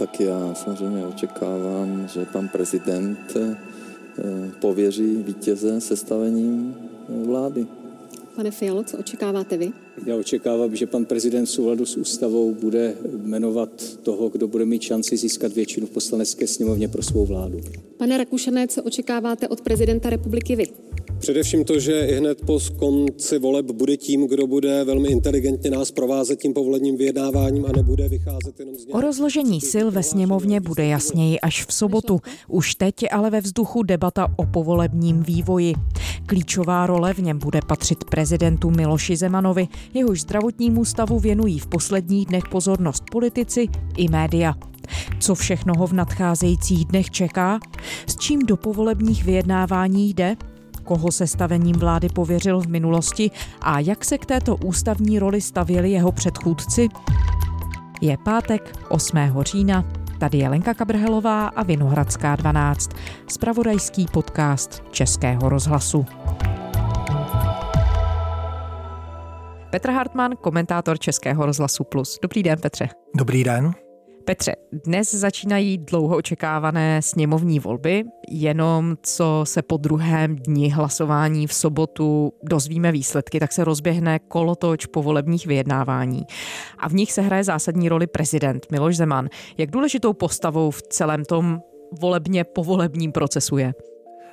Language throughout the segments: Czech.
Tak já samozřejmě očekávám, že pan prezident eh, pověří vítěze sestavením eh, vlády. Pane Fialo, co očekáváte vy? Já očekávám, že pan prezident v souladu s ústavou bude jmenovat toho, kdo bude mít šanci získat většinu v poslanecké sněmovně pro svou vládu. Pane Rakušané, co očekáváte od prezidenta republiky vy? Především to, že i hned po konci voleb bude tím, kdo bude velmi inteligentně nás provázet tím povolením vyjednáváním a nebude vycházet jenom z O rozložení sil ve sněmovně bude jasněji až v sobotu. Už teď ale ve vzduchu debata o povolebním vývoji. Klíčová role v něm bude patřit prezidentu Miloši Zemanovi, jehož zdravotnímu stavu věnují v posledních dnech pozornost politici i média. Co všechno ho v nadcházejících dnech čeká? S čím do povolebních vyjednávání jde? Koho se stavením vlády pověřil v minulosti a jak se k této ústavní roli stavěli jeho předchůdci? Je pátek 8. října. Tady je Lenka Kabrhelová a Vinohradská 12. Spravodajský podcast Českého rozhlasu. Petr Hartmann, komentátor Českého rozhlasu Plus. Dobrý den, Petře. Dobrý den. Petře, dnes začínají dlouho očekávané sněmovní volby, jenom co se po druhém dni hlasování v sobotu dozvíme výsledky, tak se rozběhne kolotoč povolebních vyjednávání. A v nich se hraje zásadní roli prezident Miloš Zeman. Jak důležitou postavou v celém tom volebně povolebním procesu je?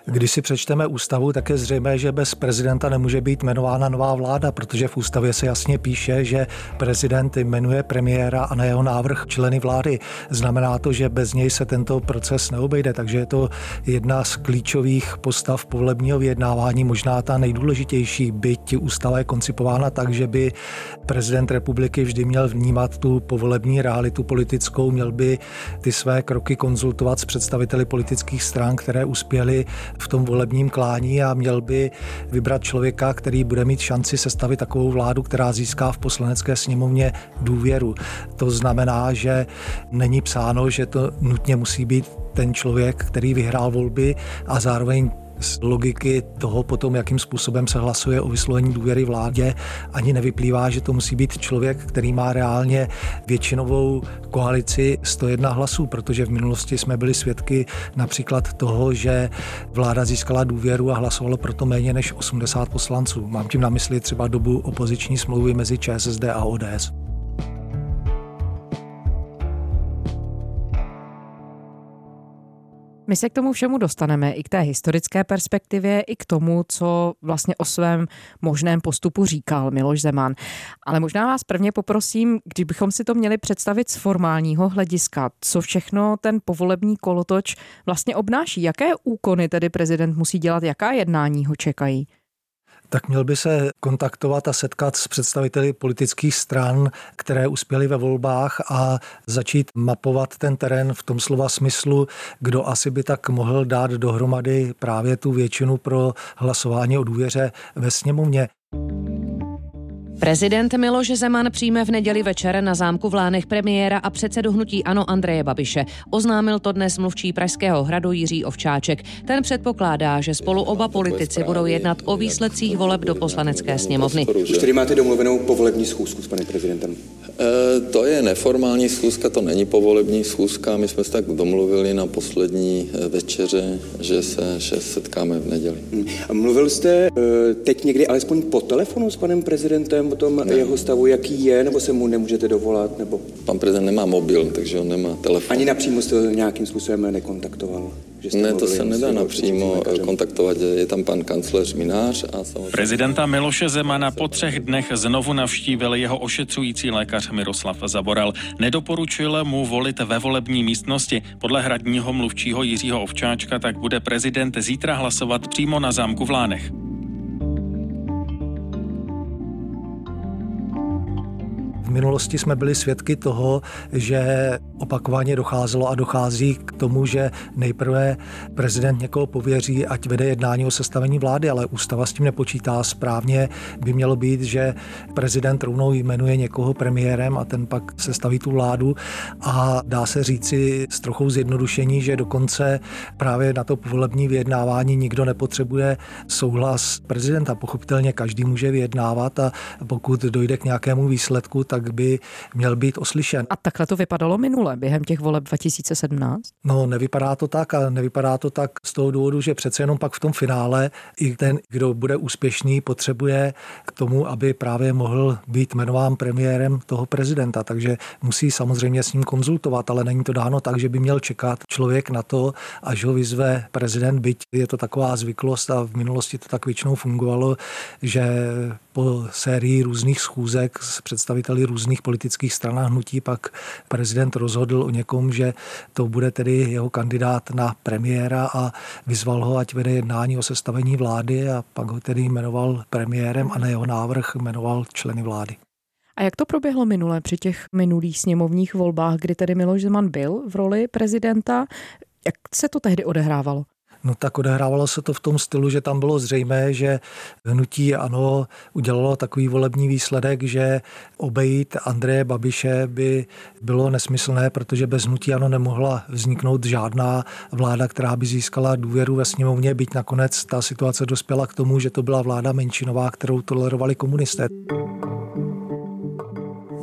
Když si přečteme ústavu, tak je zřejmé, že bez prezidenta nemůže být jmenována nová vláda, protože v ústavě se jasně píše, že prezident jmenuje premiéra a na jeho návrh členy vlády. Znamená to, že bez něj se tento proces neobejde, takže je to jedna z klíčových postav povolebního vyjednávání, možná ta nejdůležitější, byť ústava je koncipována tak, že by prezident republiky vždy měl vnímat tu povolební realitu politickou, měl by ty své kroky konzultovat s představiteli politických stran, které uspěly v tom volebním klání a měl by vybrat člověka, který bude mít šanci sestavit takovou vládu, která získá v poslanecké sněmovně důvěru. To znamená, že není psáno, že to nutně musí být ten člověk, který vyhrál volby a zároveň z logiky toho potom, jakým způsobem se hlasuje o vyslovení důvěry vládě, ani nevyplývá, že to musí být člověk, který má reálně většinovou koalici 101 hlasů, protože v minulosti jsme byli svědky například toho, že vláda získala důvěru a hlasovalo proto méně než 80 poslanců. Mám tím na mysli třeba dobu opoziční smlouvy mezi ČSSD a ODS. My se k tomu všemu dostaneme i k té historické perspektivě, i k tomu, co vlastně o svém možném postupu říkal Miloš Zeman. Ale možná vás prvně poprosím, kdybychom si to měli představit z formálního hlediska, co všechno ten povolební kolotoč vlastně obnáší, jaké úkony tedy prezident musí dělat, jaká jednání ho čekají tak měl by se kontaktovat a setkat s představiteli politických stran, které uspěly ve volbách a začít mapovat ten terén v tom slova smyslu, kdo asi by tak mohl dát dohromady právě tu většinu pro hlasování o důvěře ve sněmovně. Prezident Miloš Zeman přijme v neděli večer na zámku v Lánech premiéra a předsedu hnutí Ano Andreje Babiše. Oznámil to dnes mluvčí Pražského hradu Jiří Ovčáček. Ten předpokládá, že spolu oba politici budou jednat o výsledcích voleb do poslanecké sněmovny. Už tedy máte domluvenou povolební schůzku s panem prezidentem? E, to je neformální schůzka, to není povolební schůzka. My jsme se tak domluvili na poslední eh, večeře, že se že setkáme v neděli. Hmm. Mluvil jste e, teď někdy alespoň po telefonu s panem prezidentem o tom ne. jeho stavu, jaký je, nebo se mu nemůžete dovolat? Nebo... Pan prezident nemá mobil, takže on nemá telefon. Ani napřímo jste nějakým způsobem nekontaktoval? Že ne, to se nedá napřímo kontaktovat. Je tam pan kancléř Minář a samozřejmě... Prezidenta Miloše Zemana po třech dnech znovu navštívil jeho ošetřující lékař Miroslav Zaboral. Nedoporučil mu volit ve volební místnosti. Podle hradního mluvčího Jiřího Ovčáčka tak bude prezident zítra hlasovat přímo na zámku v Lánech. Minulosti jsme byli svědky toho, že opakovaně docházelo a dochází k tomu, že nejprve prezident někoho pověří, ať vede jednání o sestavení vlády, ale ústava s tím nepočítá. Správně by mělo být, že prezident rovnou jmenuje někoho premiérem a ten pak sestaví tu vládu a dá se říci s trochou zjednodušení, že dokonce právě na to povolební vyjednávání nikdo nepotřebuje souhlas prezidenta. Pochopitelně každý může vyjednávat a pokud dojde k nějakému výsledku, tak tak by měl být oslyšen. A takhle to vypadalo minule během těch voleb 2017? No, nevypadá to tak a nevypadá to tak z toho důvodu, že přece jenom pak v tom finále i ten, kdo bude úspěšný, potřebuje k tomu, aby právě mohl být jmenován premiérem toho prezidenta. Takže musí samozřejmě s ním konzultovat, ale není to dáno tak, že by měl čekat člověk na to, až ho vyzve prezident, byť je to taková zvyklost a v minulosti to tak většinou fungovalo, že po sérii různých schůzek s představiteli různých politických stran a hnutí pak prezident rozhodl o někom, že to bude tedy jeho kandidát na premiéra a vyzval ho, ať vede jednání o sestavení vlády a pak ho tedy jmenoval premiérem a na jeho návrh jmenoval členy vlády. A jak to proběhlo minule při těch minulých sněmovních volbách, kdy tedy Miloš Zeman byl v roli prezidenta? Jak se to tehdy odehrávalo? No tak odehrávalo se to v tom stylu, že tam bylo zřejmé, že hnutí ano udělalo takový volební výsledek, že obejít Andreje Babiše by bylo nesmyslné, protože bez hnutí ano nemohla vzniknout žádná vláda, která by získala důvěru ve sněmovně, byť nakonec ta situace dospěla k tomu, že to byla vláda menšinová, kterou tolerovali komunisté.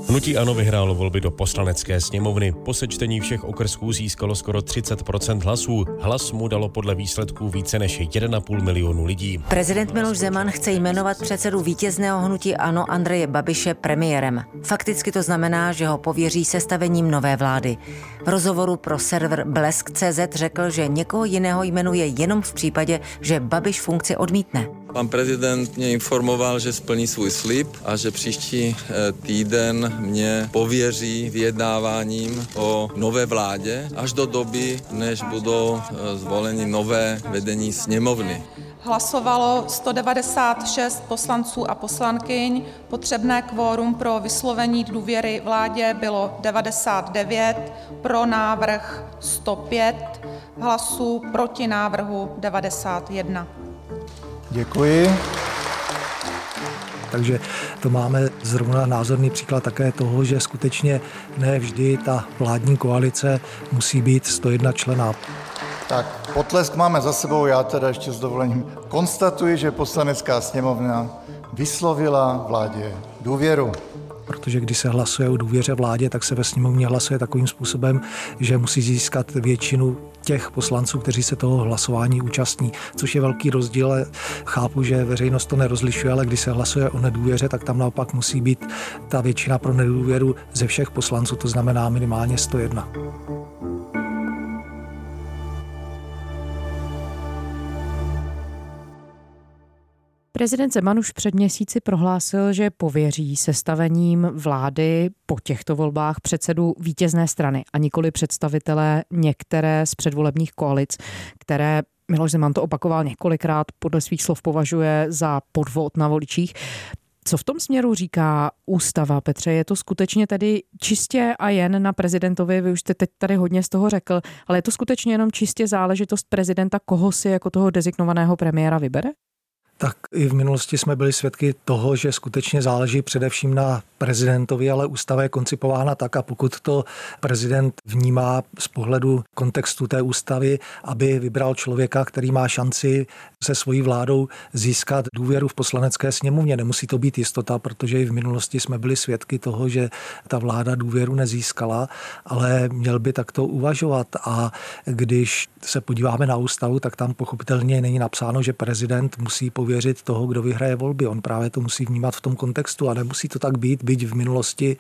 Hnutí ANO vyhrálo volby do poslanecké sněmovny. Po sečtení všech okrsků získalo skoro 30% hlasů. Hlas mu dalo podle výsledků více než 1,5 milionu lidí. Prezident Miloš Zeman chce jmenovat předsedu vítězného hnutí ANO Andreje Babiše premiérem. Fakticky to znamená, že ho pověří sestavením nové vlády. V rozhovoru pro server Blesk.cz řekl, že někoho jiného jmenuje jenom v případě, že Babiš funkci odmítne. Pan prezident mě informoval, že splní svůj slib a že příští eh, týden mě pověří vyjednáváním o nové vládě až do doby, než budou eh, zvoleni nové vedení sněmovny. Hlasovalo 196 poslanců a poslankyň. Potřebné kvórum pro vyslovení důvěry vládě bylo 99, pro návrh 105 hlasů, proti návrhu 91. Děkuji. Takže to máme zrovna názorný příklad také toho, že skutečně ne vždy ta vládní koalice musí být 101 člená. Tak potlesk máme za sebou, já teda ještě s dovolením konstatuji, že poslanecká sněmovna vyslovila vládě důvěru protože když se hlasuje o důvěře vládě, tak se ve sněmovně hlasuje takovým způsobem, že musí získat většinu těch poslanců, kteří se toho hlasování účastní, což je velký rozdíl. Chápu, že veřejnost to nerozlišuje, ale když se hlasuje o nedůvěře, tak tam naopak musí být ta většina pro nedůvěru ze všech poslanců, to znamená minimálně 101. Prezident Zeman už před měsíci prohlásil, že pověří sestavením vlády po těchto volbách předsedu vítězné strany a nikoli představitelé některé z předvolebních koalic, které Miloš Zeman to opakoval několikrát, podle svých slov považuje za podvod na voličích. Co v tom směru říká ústava, Petře? Je to skutečně tedy čistě a jen na prezidentovi, vy už jste teď tady hodně z toho řekl, ale je to skutečně jenom čistě záležitost prezidenta, koho si jako toho dezignovaného premiéra vybere? Tak i v minulosti jsme byli svědky toho, že skutečně záleží především na prezidentovi, ale ústava je koncipována tak a pokud to prezident vnímá z pohledu kontextu té ústavy, aby vybral člověka, který má šanci se svojí vládou získat důvěru v poslanecké sněmovně. Nemusí to být jistota, protože i v minulosti jsme byli svědky toho, že ta vláda důvěru nezískala, ale měl by takto uvažovat. A když se podíváme na ústavu, tak tam pochopitelně není napsáno, že prezident musí pověřit toho, kdo vyhraje volby. On právě to musí vnímat v tom kontextu a nemusí to tak být, byť v minulosti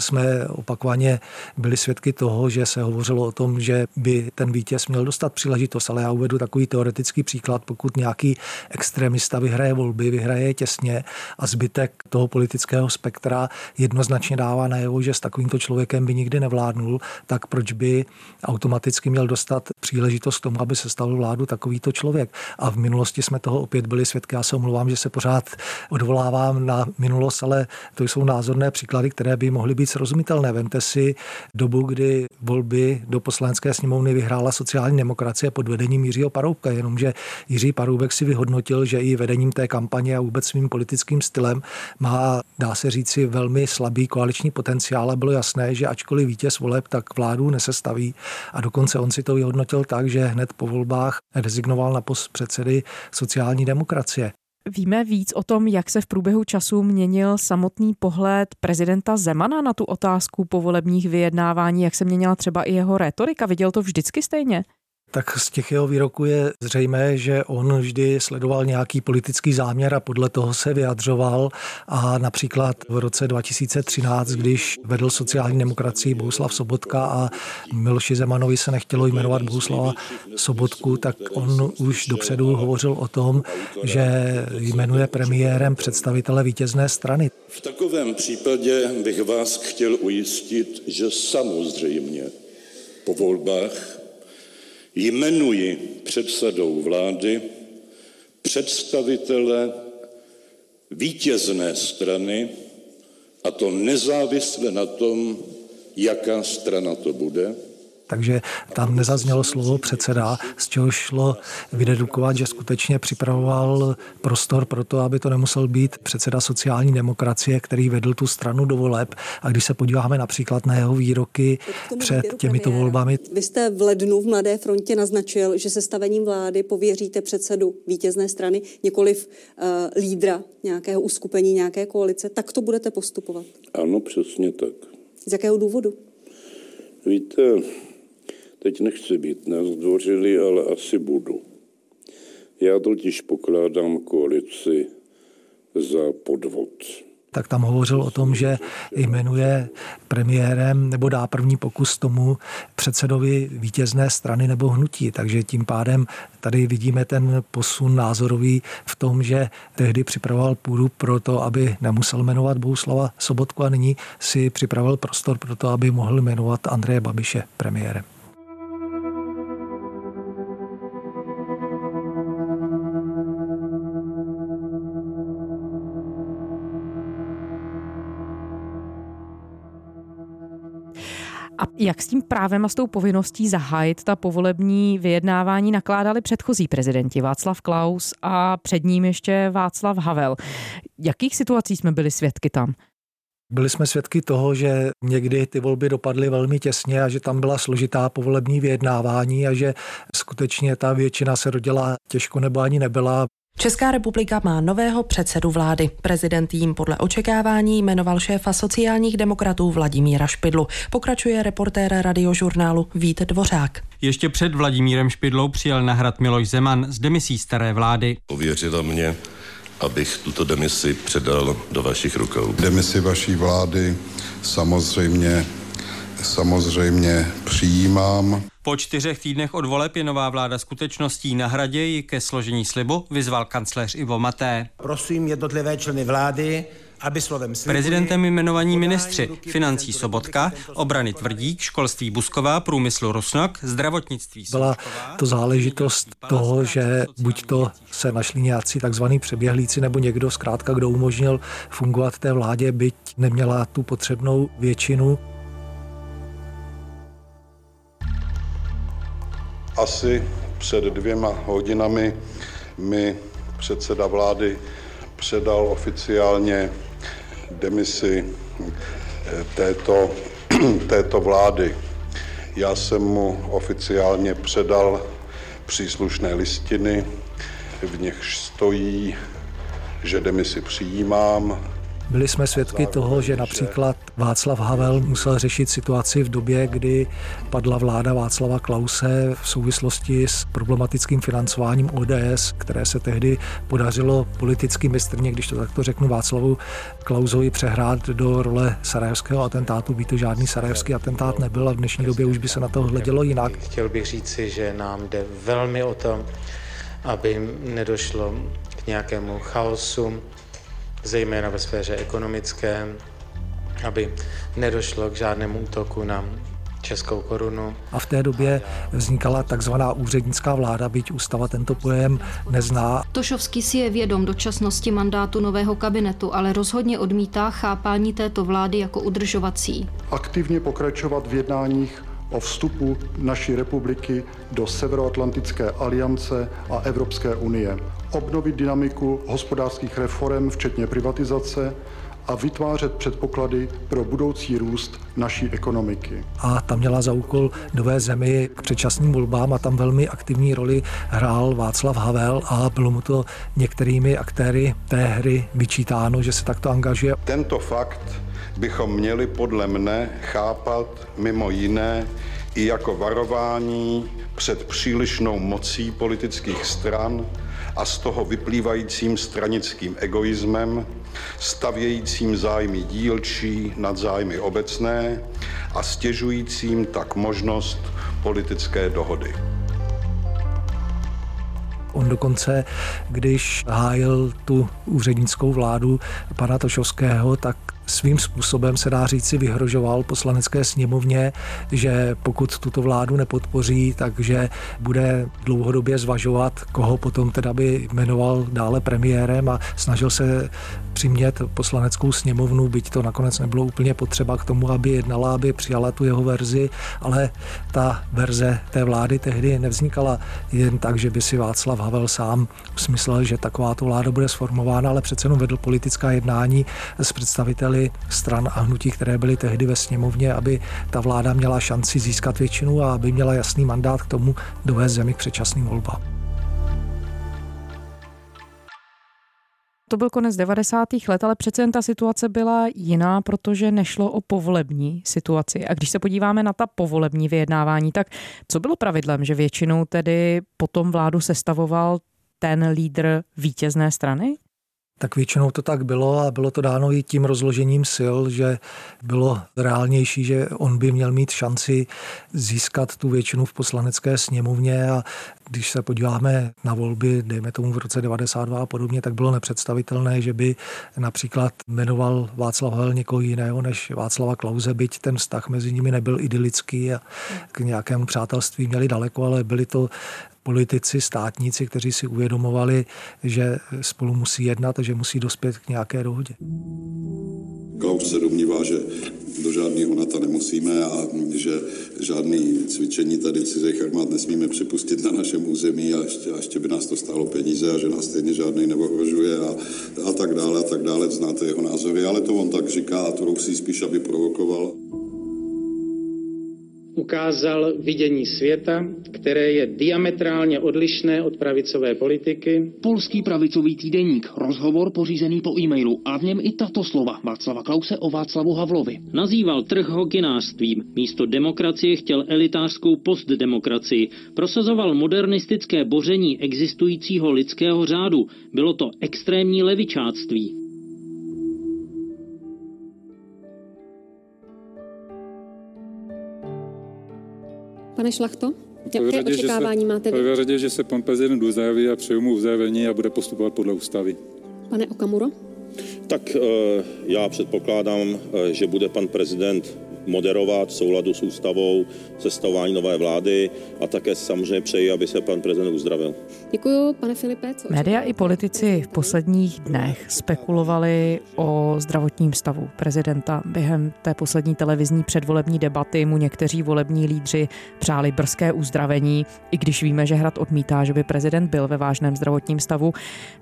jsme opakovaně byli svědky toho, že se hovořilo o tom, že by ten vítěz měl dostat příležitost, ale já uvedu takový teoretický příklad, pokud nějaký extremista vyhraje volby, vyhraje těsně a zbytek toho politického spektra jednoznačně dává najevo, že s takovýmto člověkem by nikdy nevládnul, tak proč by automaticky měl dostat příležitost k tomu, aby se stal vládu takovýto člověk. A v minulosti jsme toho opět byli svědky. Já se omlouvám, že se pořád odvolávám na minulost, ale to jsou názorné příklady, které by mohly být srozumitelné. Vemte si dobu, kdy volby do poslanecké sněmovny vyhrála sociální demokracie pod vedením Jiřího Paroubka, jenomže Jiří Paroubek si vyhodnotil, že i vedením té kampaně a vůbec svým politickým stylem má, dá se říci, velmi slabý koaliční potenciál a bylo jasné, že ačkoliv vítěz voleb, tak vládu nesestaví a dokonce on si to vyhodnotil tak, že hned po volbách rezignoval na post předsedy sociální demokracie. Víme víc o tom, jak se v průběhu času měnil samotný pohled prezidenta Zemana na tu otázku povolebních vyjednávání, jak se měnila třeba i jeho retorika. Viděl to vždycky stejně? Tak z těch jeho výroků je zřejmé, že on vždy sledoval nějaký politický záměr a podle toho se vyjadřoval a například v roce 2013, když vedl sociální demokracii Bohuslav Sobotka a Miloši Zemanovi se nechtělo jmenovat Bohuslava Sobotku, tak on už dopředu hovořil o tom, že jmenuje premiérem představitele vítězné strany. V takovém případě bych vás chtěl ujistit, že samozřejmě po volbách jmenuji předsedou vlády představitele vítězné strany, a to nezávisle na tom, jaká strana to bude, takže tam nezaznělo slovo předseda, z čeho šlo vydedukovat, že skutečně připravoval prostor pro to, aby to nemusel být předseda sociální demokracie, který vedl tu stranu do voleb. A když se podíváme například na jeho výroky před těmito volbami. Vy jste v lednu v Mladé frontě naznačil, že se stavením vlády pověříte předsedu vítězné strany, nikoliv uh, lídra nějakého uskupení, nějaké koalice. Tak to budete postupovat? Ano, přesně tak. Z jakého důvodu? Víte, Teď nechci být nezdvořilý, ale asi budu. Já totiž pokládám koalici za podvod tak tam hovořil o tom, že jmenuje premiérem nebo dá první pokus tomu předsedovi vítězné strany nebo hnutí. Takže tím pádem tady vidíme ten posun názorový v tom, že tehdy připravoval půdu pro to, aby nemusel jmenovat Bouslava Sobotku a nyní si připravil prostor pro to, aby mohl jmenovat Andreje Babiše premiérem. A jak s tím právem a s tou povinností zahájit ta povolební vyjednávání nakládali předchozí prezidenti Václav Klaus a před ním ještě Václav Havel. Jakých situací jsme byli svědky tam? Byli jsme svědky toho, že někdy ty volby dopadly velmi těsně a že tam byla složitá povolební vyjednávání a že skutečně ta většina se rodila těžko nebo ani nebyla. Česká republika má nového předsedu vlády. Prezident jim podle očekávání jmenoval šéfa sociálních demokratů Vladimíra Špidlu. Pokračuje reportér radiožurnálu Vít Dvořák. Ještě před Vladimírem Špidlou přijel na hrad Miloš Zeman z demisí staré vlády. Pověřila mě, abych tuto demisi předal do vašich rukou. Demisi vaší vlády samozřejmě, samozřejmě přijímám. Po čtyřech týdnech od voleb je nová vláda skutečností. Na hradě ji ke složení slibu vyzval kancléř Ivo Maté. Prosím jednotlivé členy vlády, aby slovem slibuji, Prezidentem jmenovaní ministři financí Sobotka, obrany Tvrdík, školství Busková, průmyslu Rusnok, zdravotnictví Byla to záležitost toho, že buď to se našli nějací takzvaný přeběhlíci nebo někdo zkrátka, kdo umožnil fungovat té vládě, byť neměla tu potřebnou většinu. Asi před dvěma hodinami mi předseda vlády předal oficiálně demisi eh, této, této vlády. Já jsem mu oficiálně předal příslušné listiny, v nichž stojí, že demisi přijímám, byli jsme svědky toho, že například Václav Havel musel řešit situaci v době, kdy padla vláda Václava Klause v souvislosti s problematickým financováním ODS, které se tehdy podařilo politickým mistrně, když to takto řeknu, Václavu Klausovi přehrát do role sarajevského atentátu. Víte, žádný sarajevský atentát nebyl a v dnešní době už by se na to hledělo jinak. Chtěl bych říci, že nám jde velmi o to, aby nedošlo k nějakému chaosu, zejména ve sféře ekonomické, aby nedošlo k žádnému útoku na českou korunu. A v té době vznikala takzvaná úřednická vláda, byť ústava tento pojem nezná. Tošovský si je vědom dočasnosti mandátu nového kabinetu, ale rozhodně odmítá chápání této vlády jako udržovací. Aktivně pokračovat v jednáních o vstupu naší republiky do Severoatlantické aliance a Evropské unie. Obnovit dynamiku hospodářských reform, včetně privatizace, a vytvářet předpoklady pro budoucí růst naší ekonomiky. A tam měla za úkol nové zemi k předčasným volbám a tam velmi aktivní roli hrál Václav Havel a bylo mu to některými aktéry té hry vyčítáno, že se takto angažuje. Tento fakt bychom měli podle mne chápat mimo jiné i jako varování před přílišnou mocí politických stran a z toho vyplývajícím stranickým egoismem, stavějícím zájmy dílčí nad zájmy obecné a stěžujícím tak možnost politické dohody. On dokonce, když hájil tu úřednickou vládu pana Tošovského, tak svým způsobem se dá říci vyhrožoval poslanecké sněmovně, že pokud tuto vládu nepodpoří, takže bude dlouhodobě zvažovat, koho potom teda by jmenoval dále premiérem a snažil se přimět poslaneckou sněmovnu, byť to nakonec nebylo úplně potřeba k tomu, aby jednala, aby přijala tu jeho verzi, ale ta verze té vlády tehdy nevznikala jen tak, že by si Václav Havel sám usmyslel, že takováto vláda bude sformována, ale přece jenom vedl politická jednání s představiteli stran a hnutí, které byly tehdy ve sněmovně, aby ta vláda měla šanci získat většinu a aby měla jasný mandát k tomu dovést zemi k předčasným volbám. To byl konec 90. let, ale přece jen ta situace byla jiná, protože nešlo o povolební situaci. A když se podíváme na ta povolební vyjednávání, tak co bylo pravidlem, že většinou tedy potom vládu sestavoval ten lídr vítězné strany? Tak většinou to tak bylo a bylo to dáno i tím rozložením sil, že bylo reálnější, že on by měl mít šanci získat tu většinu v poslanecké sněmovně a když se podíváme na volby, dejme tomu v roce 92 a podobně, tak bylo nepředstavitelné, že by například jmenoval Václav Havel někoho jiného než Václava Klauze, byť ten vztah mezi nimi nebyl idylický a k nějakému přátelství měli daleko, ale byli to politici, státníci, kteří si uvědomovali, že spolu musí jednat a že musí dospět k nějaké dohodě. Klaus se domnívá, že do žádného NATO nemusíme a že žádný cvičení tady cizích armád nesmíme připustit na našem území a ještě, a ještě by nás to stálo peníze a že nás stejně žádný neohrožuje a, a tak dále a tak dále. Znáte jeho názory, ale to on tak říká a to si spíš, aby provokoval ukázal vidění světa, které je diametrálně odlišné od pravicové politiky. Polský pravicový týdeník, rozhovor pořízený po e-mailu a v něm i tato slova Václava Klause o Václavu Havlovi. Nazýval trh hokinářstvím, místo demokracie chtěl elitářskou postdemokracii, prosazoval modernistické boření existujícího lidského řádu, bylo to extrémní levičáctví. Pane Šlachto, jaké očekávání se, máte vy? V řadě, že se pan prezident uzdraví a přeju mu uzdravení a bude postupovat podle ústavy. Pane Okamuro? Tak eh, já předpokládám, eh, že bude pan prezident moderovat v souladu s ústavou sestavování nové vlády a také samozřejmě přeji, aby se pan prezident uzdravil. Děkuji, pane Filipe. Co Média i politici v posledních dnech spekulovali o zdravotním stavu prezidenta. Během té poslední televizní předvolební debaty mu někteří volební lídři přáli brzké uzdravení, i když víme, že Hrad odmítá, že by prezident byl ve vážném zdravotním stavu.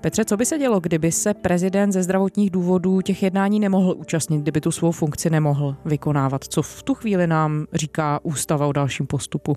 Petře, co by se dělo, kdyby se prezident ze zdravotních důvodů těch jednání nemohl účastnit, kdyby tu svou funkci nemohl vykonávat? Co v tu chvíli nám říká ústava o dalším postupu?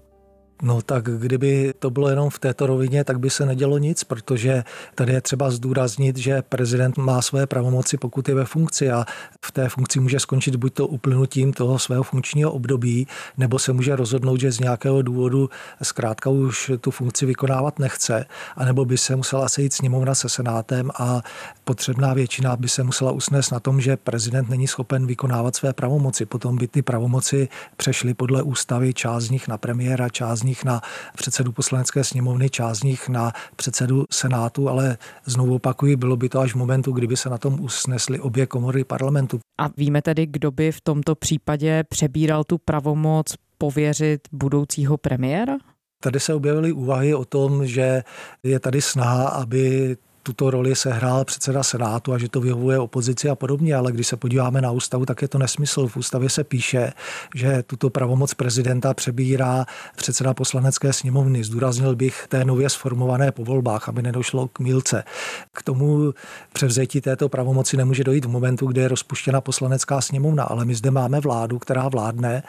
No tak kdyby to bylo jenom v této rovině, tak by se nedělo nic, protože tady je třeba zdůraznit, že prezident má své pravomoci, pokud je ve funkci a v té funkci může skončit buď to uplynutím toho svého funkčního období, nebo se může rozhodnout, že z nějakého důvodu zkrátka už tu funkci vykonávat nechce, anebo by se musela sejít sněmovna se senátem a potřebná většina by se musela usnést na tom, že prezident není schopen vykonávat své pravomoci. Potom by ty pravomoci přešly podle ústavy část z nich na premiéra, část z nich na předsedu poslanecké sněmovny, část z nich na předsedu senátu, ale znovu opakuji, bylo by to až v momentu, kdyby se na tom usnesly obě komory parlamentu. A víme tedy, kdo by v tomto případě přebíral tu pravomoc pověřit budoucího premiéra? Tady se objevily úvahy o tom, že je tady snaha, aby tuto roli sehrál předseda Senátu a že to vyhovuje opozici a podobně, ale když se podíváme na ústavu, tak je to nesmysl. V ústavě se píše, že tuto pravomoc prezidenta přebírá předseda poslanecké sněmovny. Zdůraznil bych té nově sformované po volbách, aby nedošlo k mílce. K tomu převzetí této pravomoci nemůže dojít v momentu, kdy je rozpuštěna poslanecká sněmovna, ale my zde máme vládu, která vládne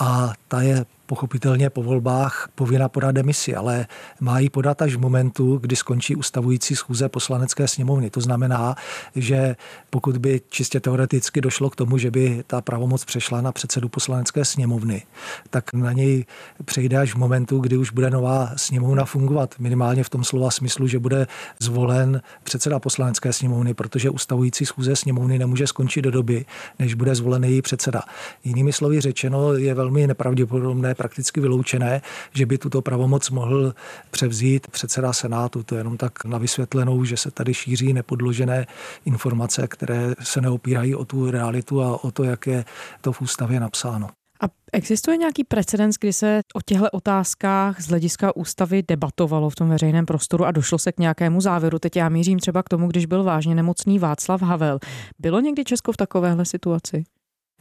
a ta je pochopitelně po volbách povinna podat demisi, ale má ji podat až v momentu, kdy skončí ustavující schůze poslanecké sněmovny. To znamená, že pokud by čistě teoreticky došlo k tomu, že by ta pravomoc přešla na předsedu poslanecké sněmovny, tak na něj přejde až v momentu, kdy už bude nová sněmovna fungovat. Minimálně v tom slova smyslu, že bude zvolen předseda poslanecké sněmovny, protože ustavující schůze sněmovny nemůže skončit do doby, než bude zvolen její předseda. Jinými slovy řečeno, je velmi nepravděpodobné, prakticky vyloučené, že by tuto pravomoc mohl převzít předseda Senátu. To je jenom tak na vysvětlenou, že se tady šíří nepodložené informace, které se neopírají o tu realitu a o to, jak je to v ústavě napsáno. A existuje nějaký precedens, kdy se o těchto otázkách z hlediska ústavy debatovalo v tom veřejném prostoru a došlo se k nějakému závěru? Teď já mířím třeba k tomu, když byl vážně nemocný Václav Havel. Bylo někdy Česko v takovéhle situaci?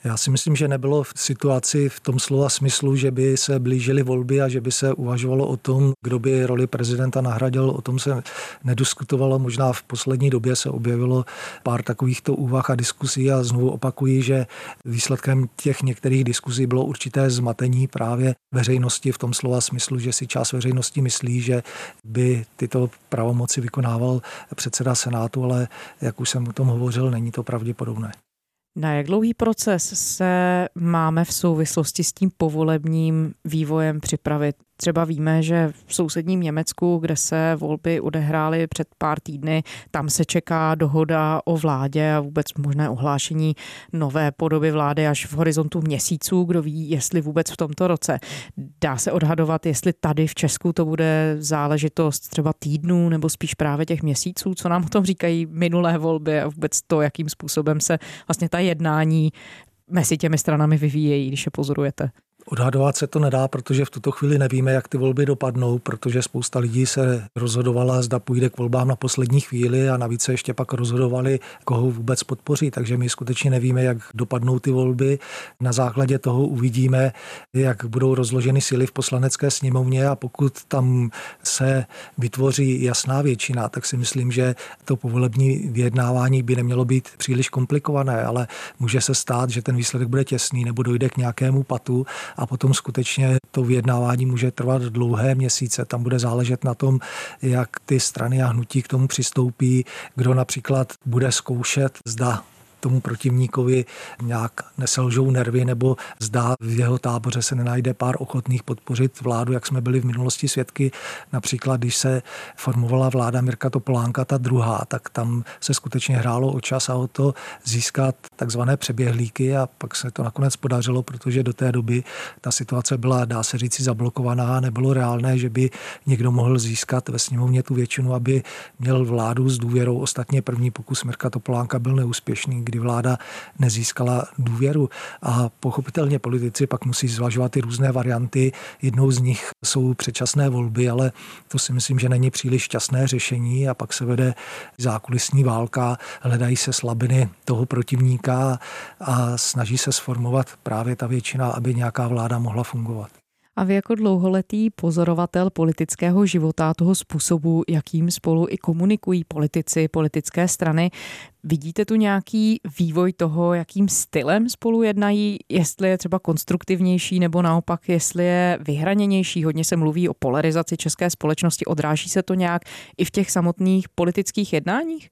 Já si myslím, že nebylo v situaci v tom slova smyslu, že by se blížily volby a že by se uvažovalo o tom, kdo by roli prezidenta nahradil. O tom se nediskutovalo. Možná v poslední době se objevilo pár takovýchto úvah a diskusí a znovu opakuji, že výsledkem těch některých diskusí bylo určité zmatení právě veřejnosti v tom slova smyslu, že si část veřejnosti myslí, že by tyto pravomoci vykonával předseda Senátu, ale jak už jsem o tom hovořil, není to pravděpodobné. Na jak dlouhý proces se máme v souvislosti s tím povolebním vývojem připravit? Třeba víme, že v sousedním Německu, kde se volby odehrály před pár týdny, tam se čeká dohoda o vládě a vůbec možné ohlášení nové podoby vlády až v horizontu měsíců. Kdo ví, jestli vůbec v tomto roce. Dá se odhadovat, jestli tady v Česku to bude záležitost třeba týdnů nebo spíš právě těch měsíců. Co nám o tom říkají minulé volby a vůbec to, jakým způsobem se vlastně ta jednání mezi těmi stranami vyvíjejí, když je pozorujete? Odhadovat se to nedá, protože v tuto chvíli nevíme, jak ty volby dopadnou, protože spousta lidí se rozhodovala, zda půjde k volbám na poslední chvíli a navíc se ještě pak rozhodovali, koho vůbec podpoří. Takže my skutečně nevíme, jak dopadnou ty volby. Na základě toho uvidíme, jak budou rozloženy síly v poslanecké sněmovně a pokud tam se vytvoří jasná většina, tak si myslím, že to povolební vyjednávání by nemělo být příliš komplikované, ale může se stát, že ten výsledek bude těsný nebo dojde k nějakému patu a potom skutečně to vyjednávání může trvat dlouhé měsíce. Tam bude záležet na tom, jak ty strany a hnutí k tomu přistoupí, kdo například bude zkoušet, zda tomu protivníkovi nějak neselžou nervy nebo zdá v jeho táboře se nenajde pár ochotných podpořit vládu, jak jsme byli v minulosti svědky. Například, když se formovala vláda Mirka Topolánka, ta druhá, tak tam se skutečně hrálo o čas a o to získat takzvané přeběhlíky a pak se to nakonec podařilo, protože do té doby ta situace byla, dá se říci, zablokovaná. Nebylo reálné, že by někdo mohl získat ve sněmovně tu většinu, aby měl vládu s důvěrou. Ostatně první pokus Mirka Topolánka byl neúspěšný, kdy vláda nezískala důvěru. A pochopitelně politici pak musí zvažovat ty různé varianty. Jednou z nich jsou předčasné volby, ale to si myslím, že není příliš šťastné řešení a pak se vede zákulisní válka, hledají se slabiny toho protivníka a snaží se sformovat právě ta většina, aby nějaká vláda mohla fungovat. A vy jako dlouholetý pozorovatel politického života, toho způsobu, jakým spolu i komunikují politici, politické strany, vidíte tu nějaký vývoj toho, jakým stylem spolu jednají, jestli je třeba konstruktivnější nebo naopak, jestli je vyhraněnější. Hodně se mluví o polarizaci české společnosti. Odráží se to nějak i v těch samotných politických jednáních?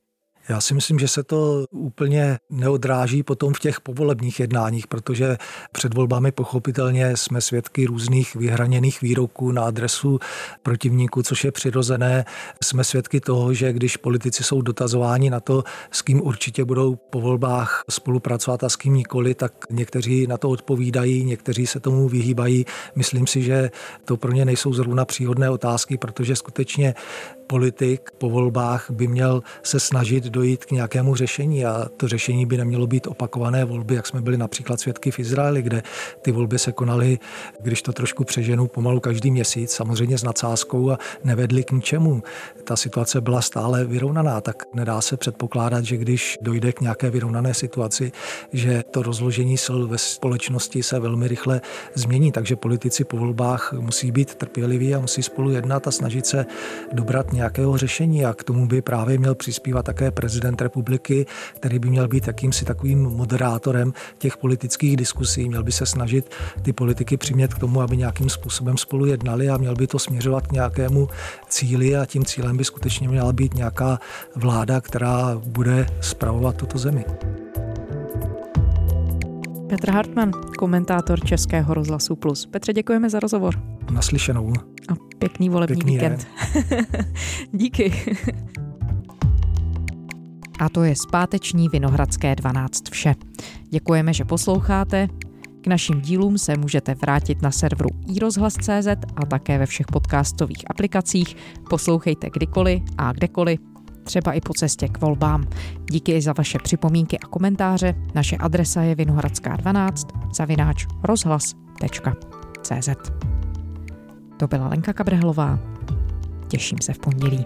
Já si myslím, že se to úplně neodráží potom v těch povolebních jednáních, protože před volbami pochopitelně jsme svědky různých vyhraněných výroků na adresu protivníků, což je přirozené. Jsme svědky toho, že když politici jsou dotazováni na to, s kým určitě budou po volbách spolupracovat a s kým nikoli, tak někteří na to odpovídají, někteří se tomu vyhýbají. Myslím si, že to pro ně nejsou zrovna příhodné otázky, protože skutečně politik po volbách by měl se snažit dojít k nějakému řešení a to řešení by nemělo být opakované volby, jak jsme byli například svědky v Izraeli, kde ty volby se konaly, když to trošku přeženu, pomalu každý měsíc, samozřejmě s nadsázkou a nevedly k ničemu. Ta situace byla stále vyrovnaná, tak nedá se předpokládat, že když dojde k nějaké vyrovnané situaci, že to rozložení sil ve společnosti se velmi rychle změní. Takže politici po volbách musí být trpěliví a musí spolu jednat a snažit se dobrat nějakého řešení. A k tomu by právě měl přispívat také prezident republiky, který by měl být jakýmsi takovým moderátorem těch politických diskusí. Měl by se snažit ty politiky přimět k tomu, aby nějakým způsobem spolu jednali a měl by to směřovat k nějakému cíli a tím cílem by skutečně měla být nějaká vláda, která bude spravovat tuto zemi. Petr Hartmann, komentátor Českého rozhlasu Plus. Petře, děkujeme za rozhovor. Naslyšenou. Pěkný volební Pěkný víkend. Díky. A to je zpáteční Vinohradské 12 vše. Děkujeme, že posloucháte. K našim dílům se můžete vrátit na serveru iRozhlas.cz a také ve všech podcastových aplikacích. Poslouchejte kdykoliv a kdekoliv, třeba i po cestě k volbám. Díky za vaše připomínky a komentáře. Naše adresa je vinohradská12 zavináč rozhlas.cz To byla Lenka Kabrhelová. Těším se v pondělí.